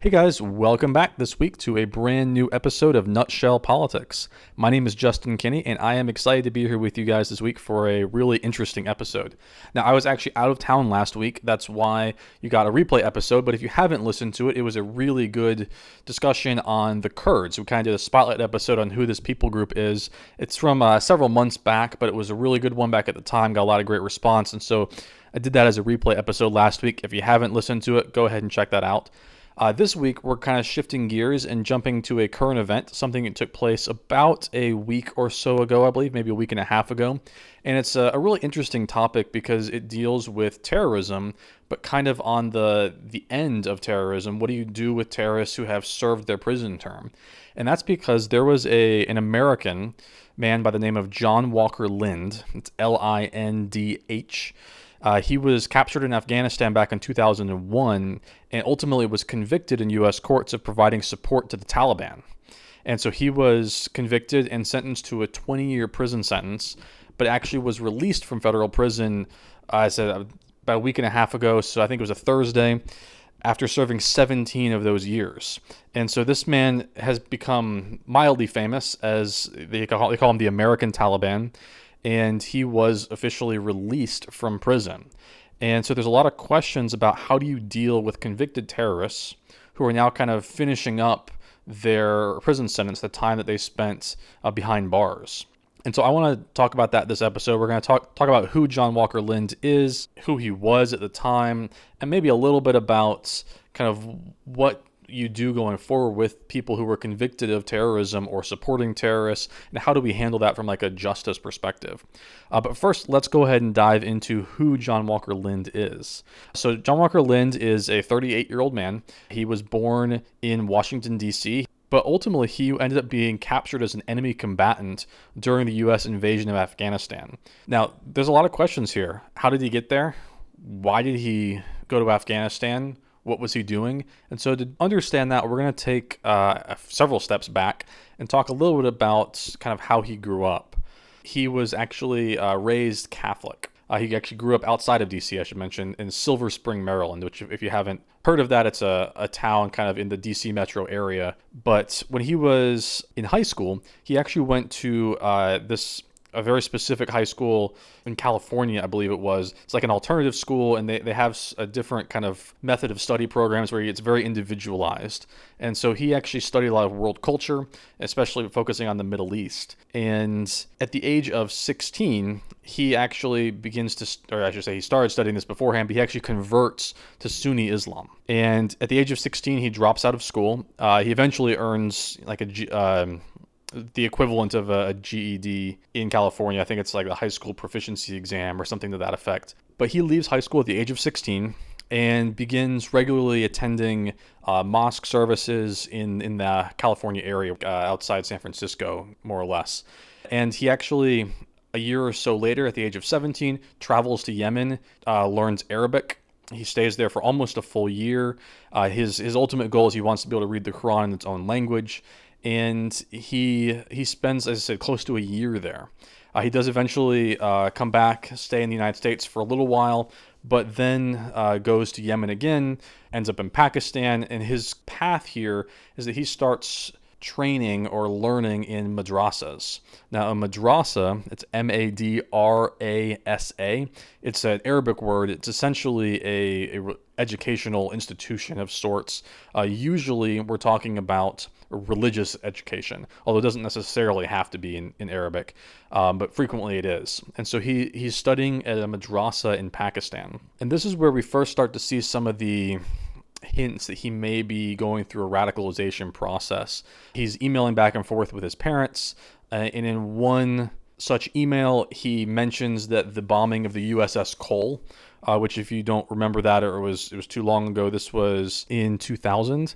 Hey guys, welcome back this week to a brand new episode of Nutshell Politics. My name is Justin Kinney, and I am excited to be here with you guys this week for a really interesting episode. Now, I was actually out of town last week, that's why you got a replay episode, but if you haven't listened to it, it was a really good discussion on the Kurds. We kind of did a spotlight episode on who this people group is. It's from uh, several months back, but it was a really good one back at the time, got a lot of great response, and so I did that as a replay episode last week. If you haven't listened to it, go ahead and check that out. Uh, this week, we're kind of shifting gears and jumping to a current event, something that took place about a week or so ago, I believe, maybe a week and a half ago. And it's a, a really interesting topic because it deals with terrorism, but kind of on the the end of terrorism. What do you do with terrorists who have served their prison term? And that's because there was a an American man by the name of John Walker Lindh. It's L I N D H. Uh, he was captured in Afghanistan back in 2001 and ultimately was convicted in U.S. courts of providing support to the Taliban. And so he was convicted and sentenced to a 20 year prison sentence, but actually was released from federal prison, uh, I said, about a week and a half ago. So I think it was a Thursday after serving 17 of those years. And so this man has become mildly famous as they call, they call him the American Taliban and he was officially released from prison. And so there's a lot of questions about how do you deal with convicted terrorists who are now kind of finishing up their prison sentence, the time that they spent uh, behind bars. And so I want to talk about that this episode. We're going to talk talk about who John Walker Lindh is, who he was at the time, and maybe a little bit about kind of what you do going forward with people who were convicted of terrorism or supporting terrorists, and how do we handle that from like a justice perspective? Uh, but first, let's go ahead and dive into who John Walker Lindh is. So, John Walker Lindh is a 38 year old man. He was born in Washington, D.C but ultimately he ended up being captured as an enemy combatant during the US invasion of Afghanistan. Now, there's a lot of questions here. How did he get there? Why did he go to Afghanistan? What was he doing? And so to understand that, we're going to take uh, several steps back and talk a little bit about kind of how he grew up. He was actually uh, raised Catholic. Uh, he actually grew up outside of DC, I should mention, in Silver Spring, Maryland, which, if you haven't heard of that, it's a, a town kind of in the DC metro area. But when he was in high school, he actually went to uh, this a very specific high school in California, I believe it was. It's like an alternative school, and they, they have a different kind of method of study programs where it's very individualized. And so he actually studied a lot of world culture, especially focusing on the Middle East. And at the age of 16, he actually begins to, or I should say, he started studying this beforehand, but he actually converts to Sunni Islam. And at the age of 16, he drops out of school. Uh, he eventually earns like a, um, the equivalent of a GED in California. I think it's like a high school proficiency exam or something to that effect. But he leaves high school at the age of 16 and begins regularly attending uh, mosque services in, in the California area uh, outside San Francisco, more or less. And he actually, a year or so later, at the age of 17, travels to Yemen, uh, learns Arabic. He stays there for almost a full year. Uh, his, his ultimate goal is he wants to be able to read the Quran in its own language and he he spends, as I said, close to a year there. Uh, he does eventually uh, come back, stay in the United States for a little while, but then uh, goes to Yemen again, ends up in Pakistan, and his path here is that he starts training or learning in madrasas. Now, a madrasa, it's M A D R A S A. It's an Arabic word. It's essentially a, a educational institution of sorts. Uh, usually, we're talking about religious education, although it doesn't necessarily have to be in, in Arabic, um, but frequently it is. And so he, he's studying at a madrasa in Pakistan. And this is where we first start to see some of the hints that he may be going through a radicalization process. He's emailing back and forth with his parents, uh, and in one such email, he mentions that the bombing of the USS Cole, uh, which if you don't remember that, or it was it was too long ago. This was in 2000,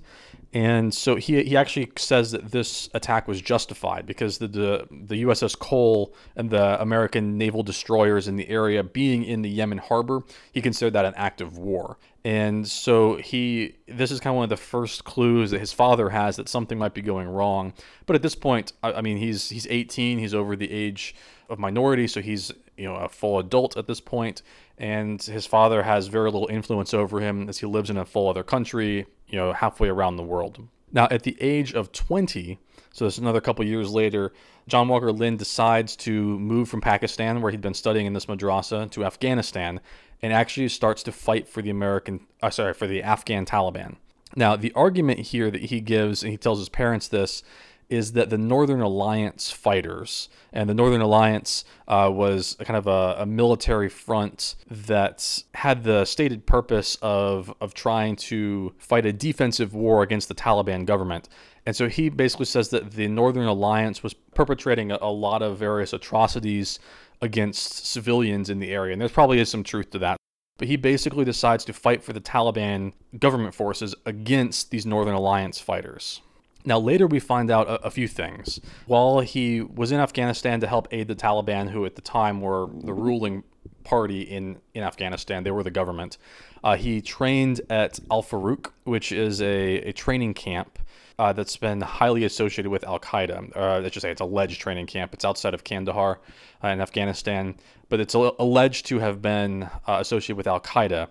and so he, he actually says that this attack was justified because the, the, the USS Cole and the American naval destroyers in the area being in the Yemen harbor, he considered that an act of war. And so he this is kind of one of the first clues that his father has that something might be going wrong. But at this point, I, I mean, he's he's 18, he's over the age of minority, so he's you know a full adult at this point, and his father has very little influence over him as he lives in a full other country, you know, halfway around the world. Now, at the age of 20, so is another couple years later, John Walker Lindh decides to move from Pakistan, where he'd been studying in this madrasa, to Afghanistan, and actually starts to fight for the American, uh, sorry, for the Afghan Taliban. Now, the argument here that he gives, and he tells his parents this, is that the Northern Alliance fighters, and the Northern Alliance uh, was kind of a, a, military front that had the stated purpose of, of trying to fight a defensive war against the Taliban government. And so he basically says that the Northern Alliance was perpetrating a, a lot of various atrocities against civilians in the area. And there probably is some truth to that. But he basically decides to fight for the Taliban government forces against these Northern Alliance fighters. Now, later we find out a, a, few things. While he was in Afghanistan to help aid the Taliban, who at the time were the ruling party in, in Afghanistan, they were the government, uh, he trained at Al Farouk, which is a, a training camp uh, that's been highly associated with Al Qaeda. Uh, let's just say it's alleged training camp. It's outside of Kandahar uh, in Afghanistan, but it's alleged to have been uh, associated with Al Qaeda.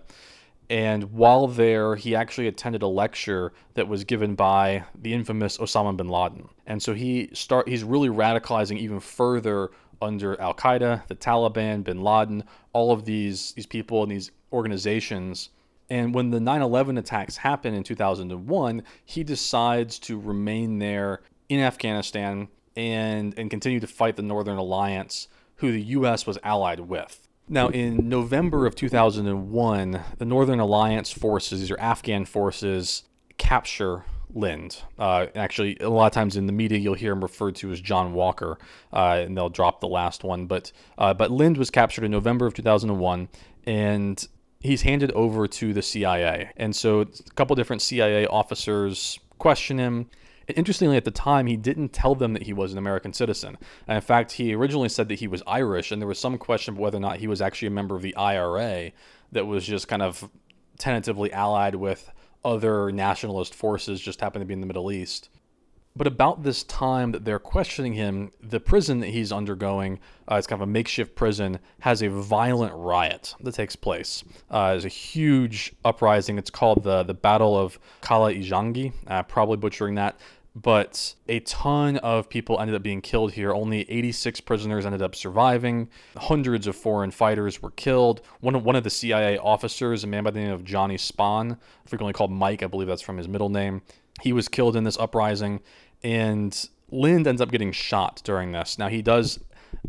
And while there, he actually attended a lecture that was given by the infamous Osama bin Laden. And so he start he's really radicalizing even further under Al Qaeda, the Taliban, bin Laden, all of these these people and these organizations. And when the 9/11 attacks happen in 2001, he decides to remain there in Afghanistan and and continue to fight the Northern Alliance, who the U.S. was allied with. Now, in November of 2001, the Northern Alliance forces, these are Afghan forces, capture Lindh. Uh, actually, a lot of times in the media, you'll hear him referred to as John Walker, uh, and they'll drop the last one. But uh, but Lindh was captured in November of 2001, and he's handed over to the CIA. And so a couple different CIA officers question him. Interestingly, at the time, he didn't tell them that he was an American citizen. And in fact, he originally said that he was Irish, and there was some question of whether or not he was actually a member of the IRA that was just kind of tentatively allied with other nationalist forces, just happened to be in the Middle East. But about this time that they're questioning him, the prison that he's undergoing, uh, it's kind of a makeshift prison, has a violent riot that takes place. Uh, there's a huge uprising. It's called the the Battle of Kala Ijangi. Uh, probably butchering that. But a ton of people ended up being killed here. Only 86 prisoners ended up surviving. Hundreds of foreign fighters were killed. One of, one of the CIA officers, a man by the name of Johnny Spann, frequently called Mike, I believe that's from his middle name, he was killed in this uprising and Lindh ends up getting shot during this. Now he does,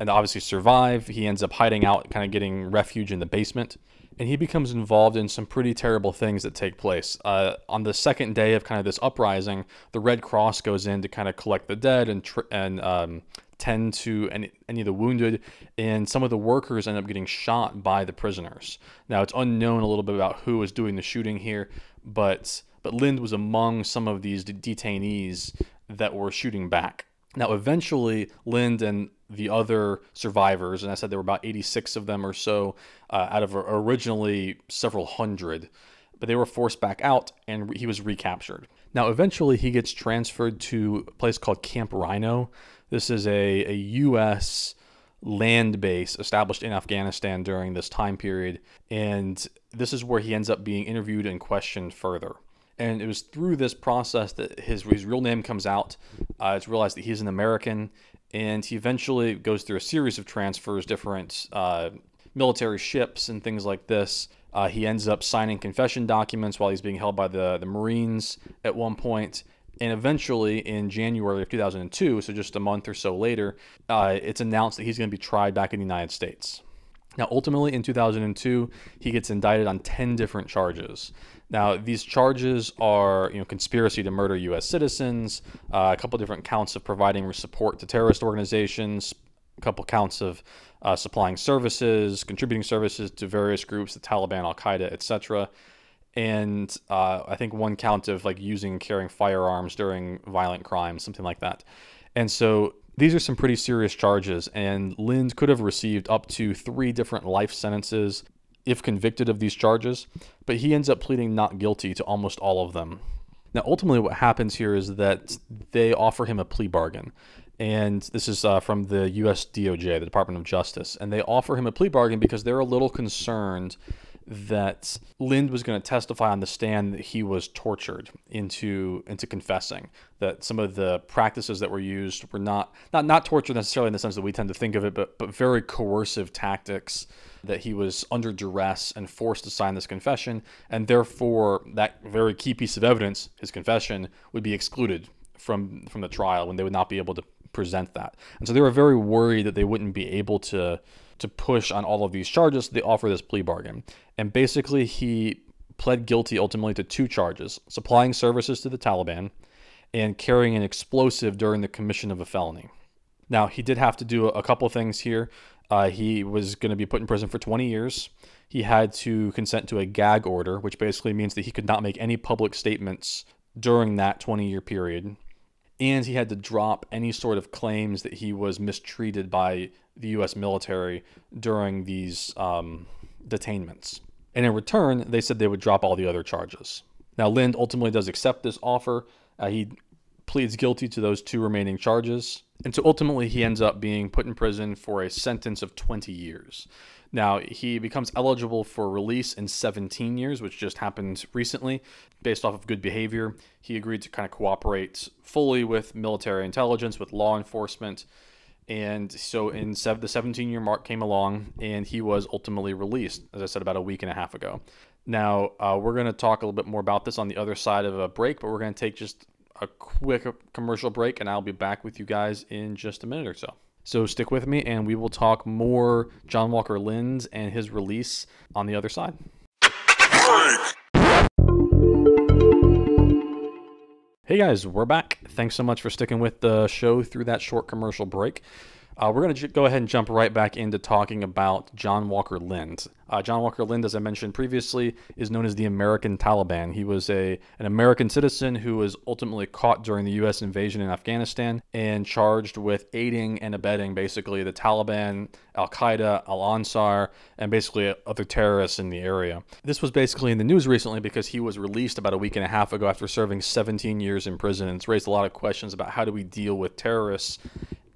and obviously survive. He ends up hiding out, kind of getting refuge in the basement, and he becomes involved in some pretty terrible things that take place. Uh, on the second day of kind of this uprising, the Red Cross goes in to kind of collect the dead and tr- and um, tend to any, any of the wounded, and some of the workers end up getting shot by the prisoners. Now it's unknown a little bit about who was doing the shooting here, but but Lindh was among some of these detainees that were shooting back. Now, eventually, Lindh and the other survivors, and I said there were about 86 of them or so uh, out of originally several hundred, but they were forced back out and he was recaptured. Now, eventually, he gets transferred to a place called Camp Rhino. This is a, a U.S. land base established in Afghanistan during this time period, and this is where he ends up being interviewed and questioned further. And it was through this process that his, his real name comes out. Uh, it's realized that he's an American, and he eventually goes through a series of transfers, different uh, military ships, and things like this. Uh, he ends up signing confession documents while he's being held by the, the Marines at one point. And eventually, in January of 2002, so just a month or so later, uh, it's announced that he's going to be tried back in the United States. Now, ultimately, in 2002, he gets indicted on 10 different charges. Now, these charges are, you know, conspiracy to murder U.S. citizens, uh, a couple different counts of providing support to terrorist organizations, a couple counts of uh, supplying services, contributing services to various groups, the Taliban, Al Qaeda, etc. And uh, I think one count of like using and carrying firearms during violent crimes, something like that. And so these are some pretty serious charges, and Lindh could have received up to three different life sentences if convicted of these charges, but he ends up pleading not guilty to almost all of them. Now, ultimately, what happens here is that they offer him a plea bargain. And this is uh, from the US DOJ, the Department of Justice. And they offer him a plea bargain because they're a little concerned that Lindh was going to testify on the stand that he was tortured into into confessing that some of the practices that were used were not not not torture necessarily in the sense that we tend to think of it, but but very coercive tactics that he was under duress and forced to sign this confession, and therefore that very key piece of evidence, his confession, would be excluded from from the trial when they would not be able to present that. And so they were very worried that they wouldn't be able to to push on all of these charges. They offer this plea bargain. And basically, he pled guilty ultimately to two charges supplying services to the Taliban and carrying an explosive during the commission of a felony. Now, he did have to do a couple things here. Uh, he was going to be put in prison for 20 years. He had to consent to a gag order, which basically means that he could not make any public statements during that 20 year period. And he had to drop any sort of claims that he was mistreated by the U.S. military during these um, detainments. And in return, they said they would drop all the other charges. Now, Lindh ultimately does accept this offer. Uh, he pleads guilty to those two remaining charges. And so ultimately, he ends up being put in prison for a sentence of 20 years. Now, he becomes eligible for release in 17 years, which just happened recently, based off of good behavior. He agreed to kind of cooperate fully with military intelligence, with law enforcement, and so in the 17 year mark came along, and he was ultimately released, as I said, about a week and a half ago. Now, uh, we're going to talk a little bit more about this on the other side of a break, but we're going to take just a quick commercial break, and I'll be back with you guys in just a minute or so. So stick with me, and we will talk more John Walker Lindh and his release on the other side. Hey guys, we're back. Thanks so much for sticking with the show through that short commercial break. Uh, we're going to go ahead and jump right back into talking about John Walker Lindh. Uh, John Walker Lindh, as I mentioned previously, is known as the American Taliban. He was a an American citizen who was ultimately caught during the U.S. invasion in Afghanistan and charged with aiding and abetting basically the Taliban, Al Qaeda, Al Ansar, and basically other terrorists in the area. This was basically in the news recently because he was released about a week and a half ago after serving 17 years in prison. It's raised a lot of questions about how do we deal with terrorists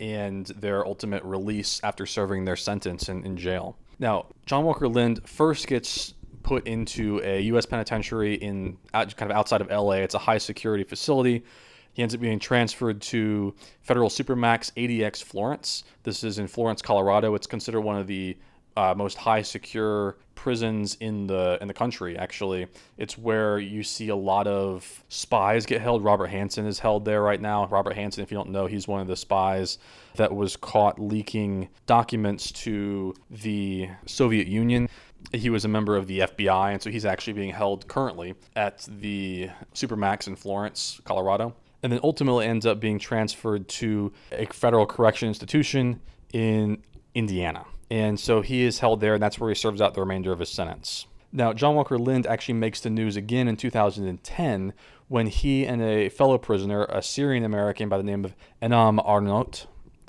and their ultimate release after serving their sentence in, in jail. Now, John Walker Lindh first gets put into a U.S. penitentiary in kind of outside of L.A. It's a high security facility. He ends up being transferred to Federal Supermax ADX Florence. This is in Florence, Colorado. It's considered one of the uh, most high secure prisons in the in the country. Actually, it's where you see a lot of spies get held. Robert Hanssen is held there right now. Robert Hanssen, if you don't know, he's one of the spies that was caught leaking documents to the Soviet Union. He was a member of the FBI, and so he's actually being held currently at the Supermax in Florence, Colorado. And then ultimately ends up being transferred to a federal correction institution in Indiana. And so he is held there, and that's where he serves out the remainder of his sentence. Now, John Walker Lindh actually makes the news again in 2010 when he and a fellow prisoner, a Syrian American by the name of Enaam Arnaout,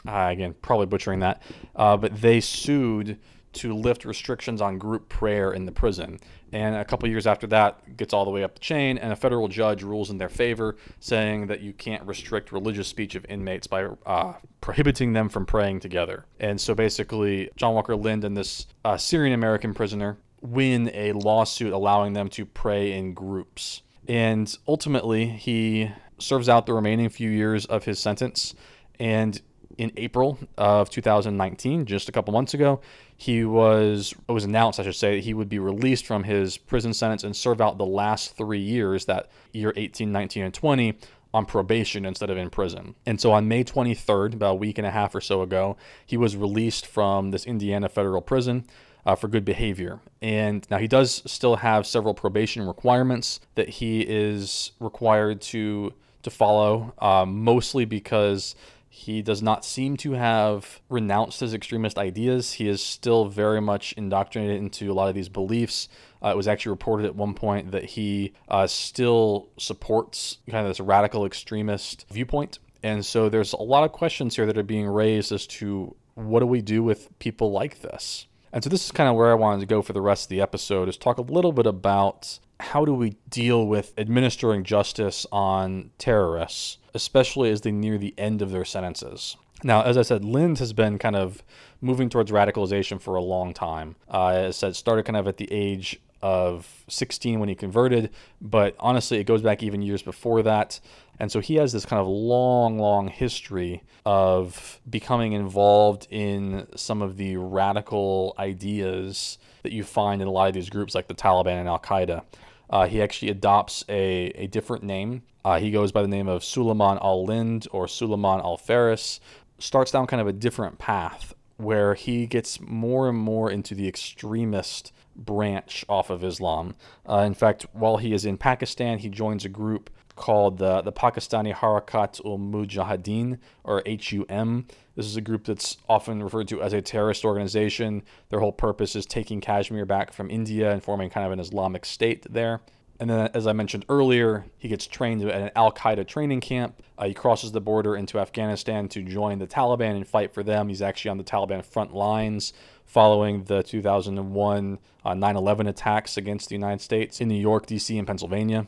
uh, again, probably butchering that, uh, but they sued to lift restrictions on group prayer in the prison. And a couple years after that, gets all the way up the chain, and a federal judge rules in their favor, saying that you can't restrict religious speech of inmates by uh, prohibiting them from praying together. And so basically, John Walker Lindh and this uh, Syrian American prisoner win a lawsuit allowing them to pray in groups. And ultimately, he serves out the remaining few years of his sentence. And in April of 2019, just a couple months ago, he was it was announced, I should say, that he would be released from his prison sentence and serve out the last three years, that year 18, 19, and 20, on probation instead of in prison. And so on May 23rd, about a week and a half or so ago, he was released from this Indiana federal prison. Uh, for good behavior. And now he does still have several probation requirements that he is required to to follow, uh, mostly because He does not seem to have renounced his extremist ideas. He is still very much indoctrinated into a lot of these beliefs. Uh, it was actually reported at one point that he uh, still supports kind of this radical extremist viewpoint. And so there's a lot of questions here that are being raised as to what do we do with people like this? And so this is kind of where I wanted to go for the rest of the episode is talk a little bit about how do we deal with administering justice on terrorists, especially as they near the end of their sentences. Now, as I said, Lindh has been kind of moving towards radicalization for a long time. Uh, as I said, started kind of at the age of 16 when he converted, but honestly, it goes back even years before that. And so he has this kind of long, long history of becoming involved in some of the radical ideas that you find in a lot of these groups like the Taliban and Al Qaeda. Uh, he actually adopts a, a different name. Uh, he goes by the name of Suleiman al Lind or Suleiman al Faris. Starts down kind of a different path where he gets more and more into the extremist branch off of Islam. Uh, in fact, while he is in Pakistan, he joins a group called the, the Pakistani Harakat ul Mujahideen, or HUM. This is a group that's often referred to as a terrorist organization. Their whole purpose is taking Kashmir back from India and forming kind of an Islamic state there. And then, as I mentioned earlier, he gets trained at an Al Qaeda training camp. Uh, he crosses the border into Afghanistan to join the Taliban and fight for them. He's actually on the Taliban front lines following the 2001 uh, 9 11 attacks against the United States in New York, D.C., and Pennsylvania.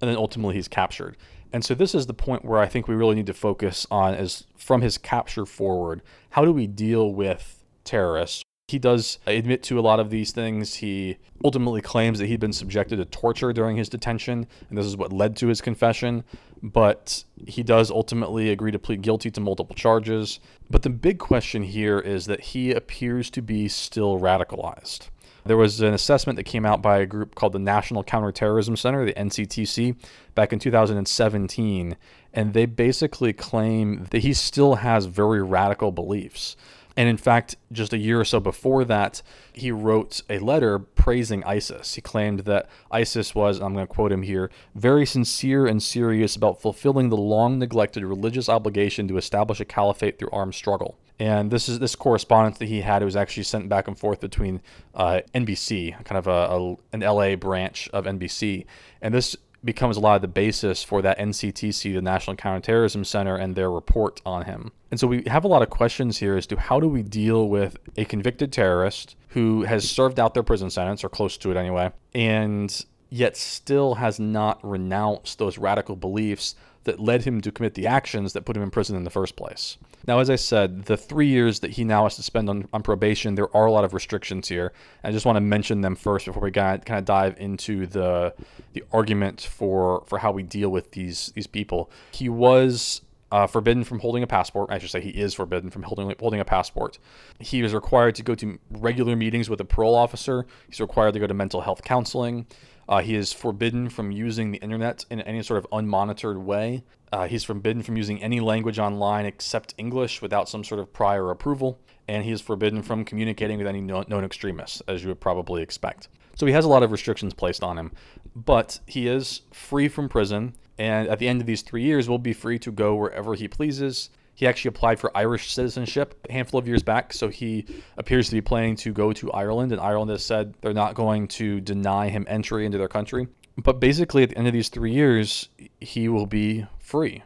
And then ultimately he's captured. And so this is the point where I think we really need to focus on is from his capture forward, how do we deal with terrorists he does admit to a lot of these things. He ultimately claims that he'd been subjected to torture during his detention, and this is what led to his confession. But he does ultimately agree to plead guilty to multiple charges. But the big question here is that he appears to be still radicalized. There was an assessment that came out by a group called the National Counterterrorism Center, the NCTC, back in 2017, and they basically claim that he still has very radical beliefs. And in fact, just a year or so before that, he wrote a letter praising ISIS. He claimed that ISIS was, I'm going to quote him here, very sincere and serious about fulfilling the long neglected religious obligation to establish a caliphate through armed struggle. And this is this correspondence that he had. It was actually sent back and forth between uh, NBC, kind of a, a, an LA branch of NBC, and this becomes a lot of the basis for that NCTC, the National Counterterrorism Center, and their report on him. And so we have a lot of questions here as to how do we deal with a convicted terrorist who has served out their prison sentence, or close to it anyway, and yet still has not renounced those radical beliefs that led him to commit the actions that put him in prison in the first place. Now, as I said, the three years that he now has to spend on, on probation, there are a lot of restrictions here. I just want to mention them first before we kind of, kind of dive into the the argument for for how we deal with these these people. He was uh, forbidden from holding a passport. I should say he is forbidden from holding holding a passport. He is required to go to regular meetings with a parole officer. He's required to go to mental health counseling. Uh, he is forbidden from using the internet in any sort of unmonitored way. Uh, he's forbidden from using any language online except English without some sort of prior approval. And he is forbidden from communicating with any known extremists, as you would probably expect. So he has a lot of restrictions placed on him. But he is free from prison. And at the end of these three years, will be free to go wherever he pleases. He actually applied for Irish citizenship a handful of years back, so he appears to be planning to go to Ireland, and Ireland has said they're not going to deny him entry into their country. But basically, at the end of these three years, he will be free.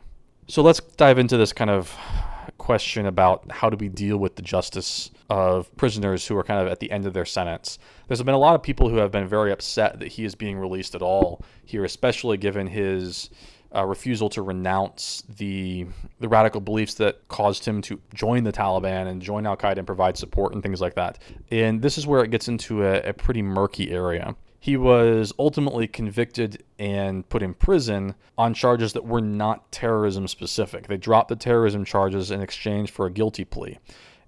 So let's dive into this kind of question about how do we deal with the justice of prisoners who are kind of at the end of their sentence. There's been a lot of people who have been very upset that he is being released at all here, especially given his uh, refusal to renounce the the radical beliefs that caused him to join the Taliban and join Al Qaeda and provide support and things like that. And this is where it gets into a, a pretty murky area. He was ultimately convicted and put in prison on charges that were not terrorism specific. They dropped the terrorism charges in exchange for a guilty plea.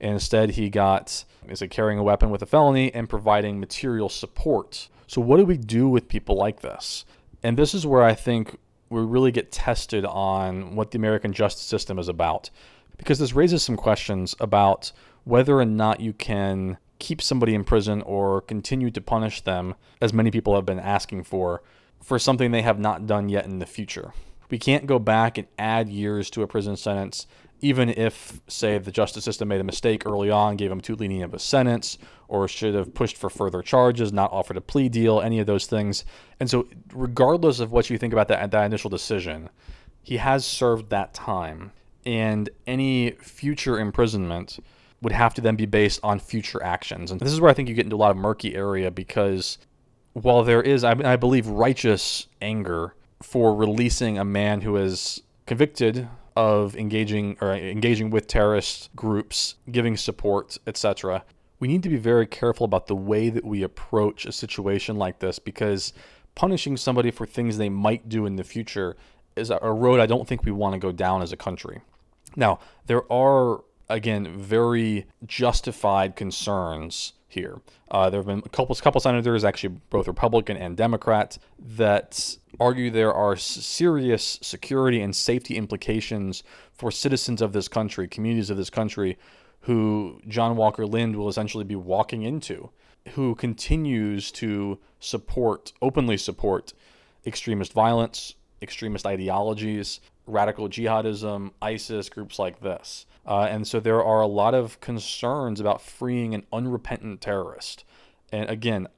And instead, he got is it carrying a weapon with a felony and providing material support. So, what do we do with people like this? And this is where I think we really get tested on what the American justice system is about. Because this raises some questions about whether or not you can keep somebody in prison or continue to punish them, as many people have been asking for, for something they have not done yet in the future. We can't go back and add years to a prison sentence even if, say, the justice system made a mistake early on, gave him too lenient of a sentence, or should have pushed for further charges, not offered a plea deal, any of those things. And so, regardless of what you think about that, that initial decision, he has served that time. And any future imprisonment would have to then be based on future actions. And this is where I think you get into a lot of murky area because while there is, I, I believe, righteous anger for releasing a man who is convicted of engaging or engaging with terrorist groups, giving support, etc. We need to be very careful about the way that we approach a situation like this because punishing somebody for things they might do in the future is a road I don't think we want to go down as a country. Now, there are again very justified concerns here. Uh, there have been a couple, couple senators, actually both Republican and Democrat, that argue there are serious security and safety implications for citizens of this country, communities of this country, who John Walker Lindh will essentially be walking into, who continues to support, openly support, extremist violence, extremist ideologies, radical jihadism, ISIS, groups like this. Uh, and so there are a lot of concerns about freeing an unrepentant terrorist. And again,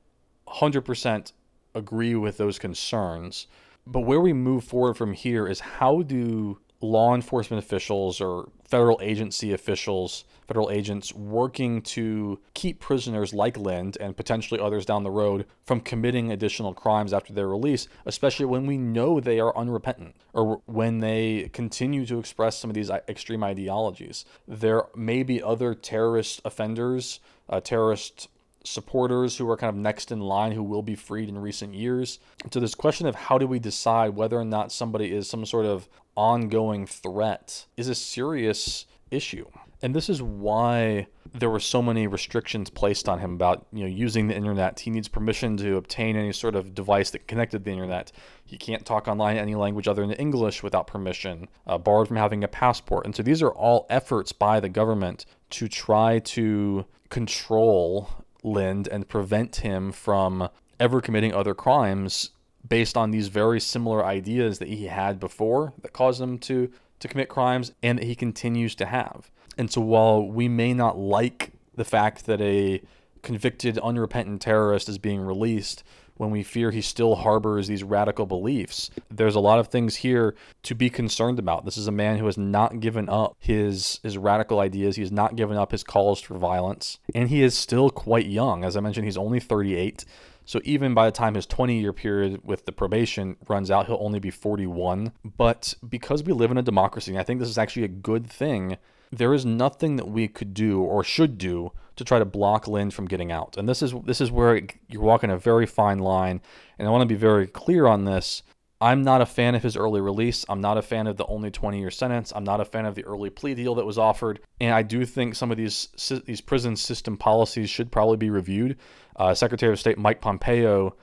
100% agree with those concerns. But where we move forward from here is how do law enforcement officials or federal agency officials, federal agents working to keep prisoners like Lindh and potentially others down the road from committing additional crimes after their release, especially when we know they are unrepentant or when they continue to express some of these extreme ideologies. There may be other terrorist offenders, uh, terrorist supporters who are kind of next in line who will be freed in recent years. So this question of how do we decide whether or not somebody is some sort of ongoing threat is a serious issue. And this is why there were so many restrictions placed on him about you know using the internet. He needs permission to obtain any sort of device that connected the internet. He can't talk online any language other than English without permission, uh, barred from having a passport. And so these are all efforts by the government to try to control Lindh and prevent him from ever committing other crimes based on these very similar ideas that he had before that caused him to to commit crimes and that he continues to have. And so while we may not like the fact that a convicted unrepentant terrorist is being released, when we fear he still harbors these radical beliefs. There's a lot of things here to be concerned about. This is a man who has not given up his his radical ideas. He has not given up his calls for violence, and he is still quite young. As I mentioned, he's only 38. So even by the time his 20 year period with the probation runs out, he'll only be 41. But because we live in a democracy, and I think this is actually a good thing, there is nothing that we could do or should do to try to block Lindh from getting out. And this is this is where you're walking a very fine line. And I want to be very clear on this. I'm not a fan of his early release. I'm not a fan of the only 20 year sentence. I'm not a fan of the early plea deal that was offered. And I do think some of these these prison system policies should probably be reviewed. Uh, Secretary of State Mike Pompeo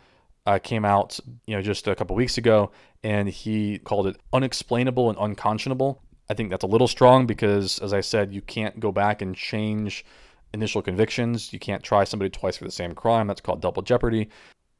uh, came out, you know, just a couple weeks ago, and he called it unexplainable and unconscionable. I think that's a little strong because, as I said, you can't go back and change initial convictions. You can't try somebody twice for the same crime. That's called double jeopardy.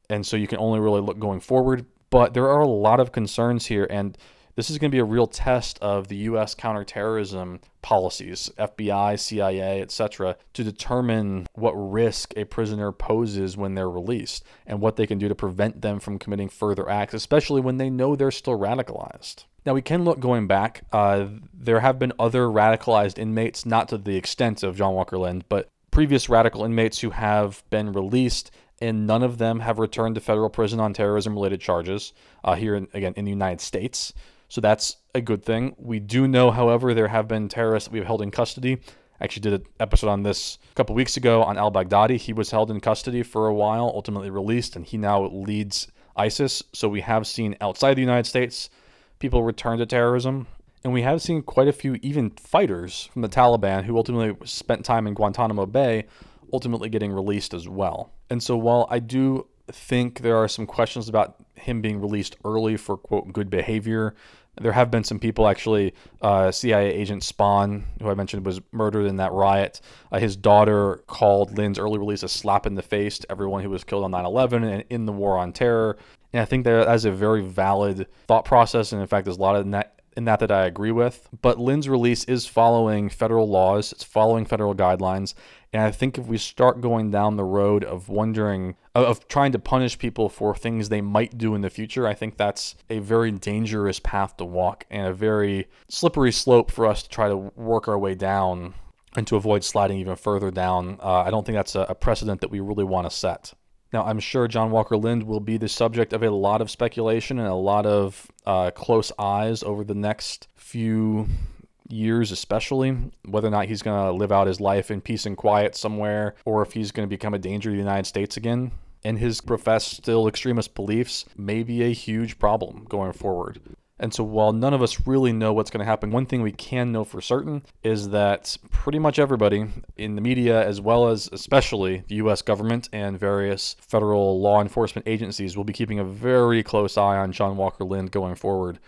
And so you can only really look going forward. But there are a lot of concerns here, and this is going to be a real test of the U.S. counterterrorism policies, FBI, CIA, etc., to determine what risk a prisoner poses when they're released and what they can do to prevent them from committing further acts, especially when they know they're still radicalized. Now, we can look going back. Uh, there have been other radicalized inmates, not to the extent of John Walker Lindh, but previous radical inmates who have been released and none of them have returned to federal prison on terrorism related charges uh, here, in, again, in the United States. So that's a good thing. We do know, however, there have been terrorists that we've held in custody. I actually did an episode on this a couple weeks ago on al Baghdadi. He was held in custody for a while, ultimately released, and he now leads ISIS. So we have seen outside the United States people return to terrorism. And we have seen quite a few, even fighters from the Taliban who ultimately spent time in Guantanamo Bay ultimately getting released as well. And so while I do think there are some questions about him being released early for quote good behavior, there have been some people actually. Uh, CIA agent Spann, who I mentioned was murdered in that riot. Uh, his daughter called Lindh's early release a slap in the face to everyone who was killed on 9 11 and in the war on terror. And I think that that's a very valid thought process. And in fact, there's a lot of in that that I agree with. But Lindh's release is following federal laws, it's following federal guidelines. And I think if we start going down the road of wondering, of trying to punish people for things they might do in the future, I think that's a very dangerous path to walk and a very slippery slope for us to try to work our way down and to avoid sliding even further down. Uh, I don't think that's a, precedent that we really want to set. Now, I'm sure John Walker Lindh will be the subject of a lot of speculation and a lot of uh, close eyes over the next few years, especially whether or not he's going to live out his life in peace and quiet somewhere or if he's going to become a danger to the United States again. And his professed still extremist beliefs may be a huge problem going forward. And so, while none of us really know what's going to happen, one thing we can know for certain is that pretty much everybody in the media, as well as especially the US government and various federal law enforcement agencies, will be keeping a very close eye on John Walker Lindh going forward.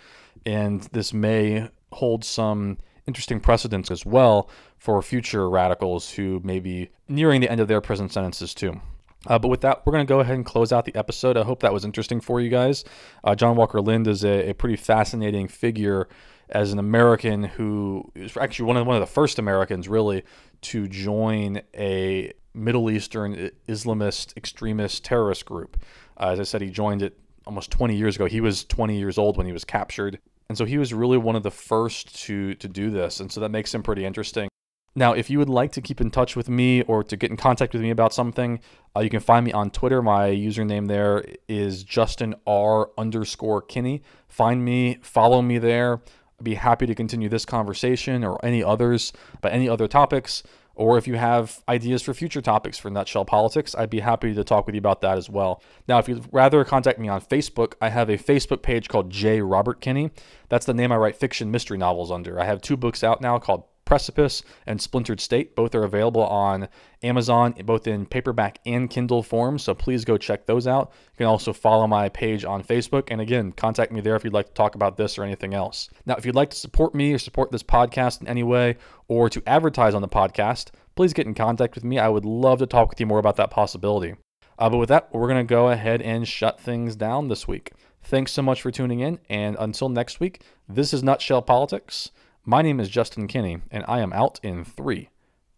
And this may hold some interesting precedents as well for future radicals who may be nearing the end of their prison sentences, too. Uh, but with that, we're going to go ahead and close out the episode. I hope that was interesting for you guys. Uh, John Walker Lindh is a, a, pretty fascinating figure as an American who is actually one of one of the first Americans really to join a Middle Eastern Islamist extremist terrorist group. Uh, as I said, he joined it almost 20 years ago. He was 20 years old when he was captured. And so he was really one of the first to to do this, and so that makes him pretty interesting. Now, if you would like to keep in touch with me or to get in contact with me about something, uh, you can find me on Twitter. My username there is Justin R underscore Kinney. Find me, follow me there. I'd be happy to continue this conversation or any others about any other topics. Or if you have ideas for future topics for Nutshell Politics, I'd be happy to talk with you about that as well. Now, if you'd rather contact me on Facebook, I have a Facebook page called J. Robert Kinney. That's the name I write fiction mystery novels under. I have two books out now called Precipice and Splintered State. Both are available on Amazon, both in paperback and Kindle form. So please go check those out. You can also follow my page on Facebook. And again, contact me there if you'd like to talk about this or anything else. Now, if you'd like to support me or support this podcast in any way or to advertise on the podcast, please get in contact with me. I would love to talk with you more about that possibility. Uh, but with that, we're going to go ahead and shut things down this week. Thanks so much for tuning in. And until next week, this is Nutshell Politics. My name is Justin Kinney, and I am out in three,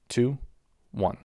two, one.